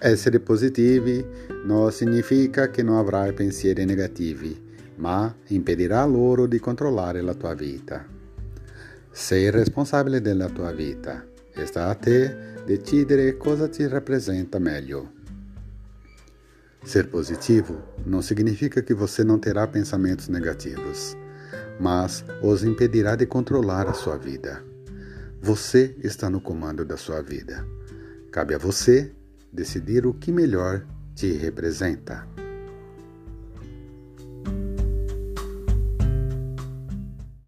Essere positivi non significa che non avrai pensieri negativi, ma impedirà loro di controllare la tua vita. Sei responsabile della tua vita. Sta a te decidere cosa ti rappresenta meglio. Ser positivo não significa que você não terá pensamentos negativos, mas os impedirá de controlar a sua vida. Você está no comando da sua vida. Cabe a você decidir o que melhor te representa.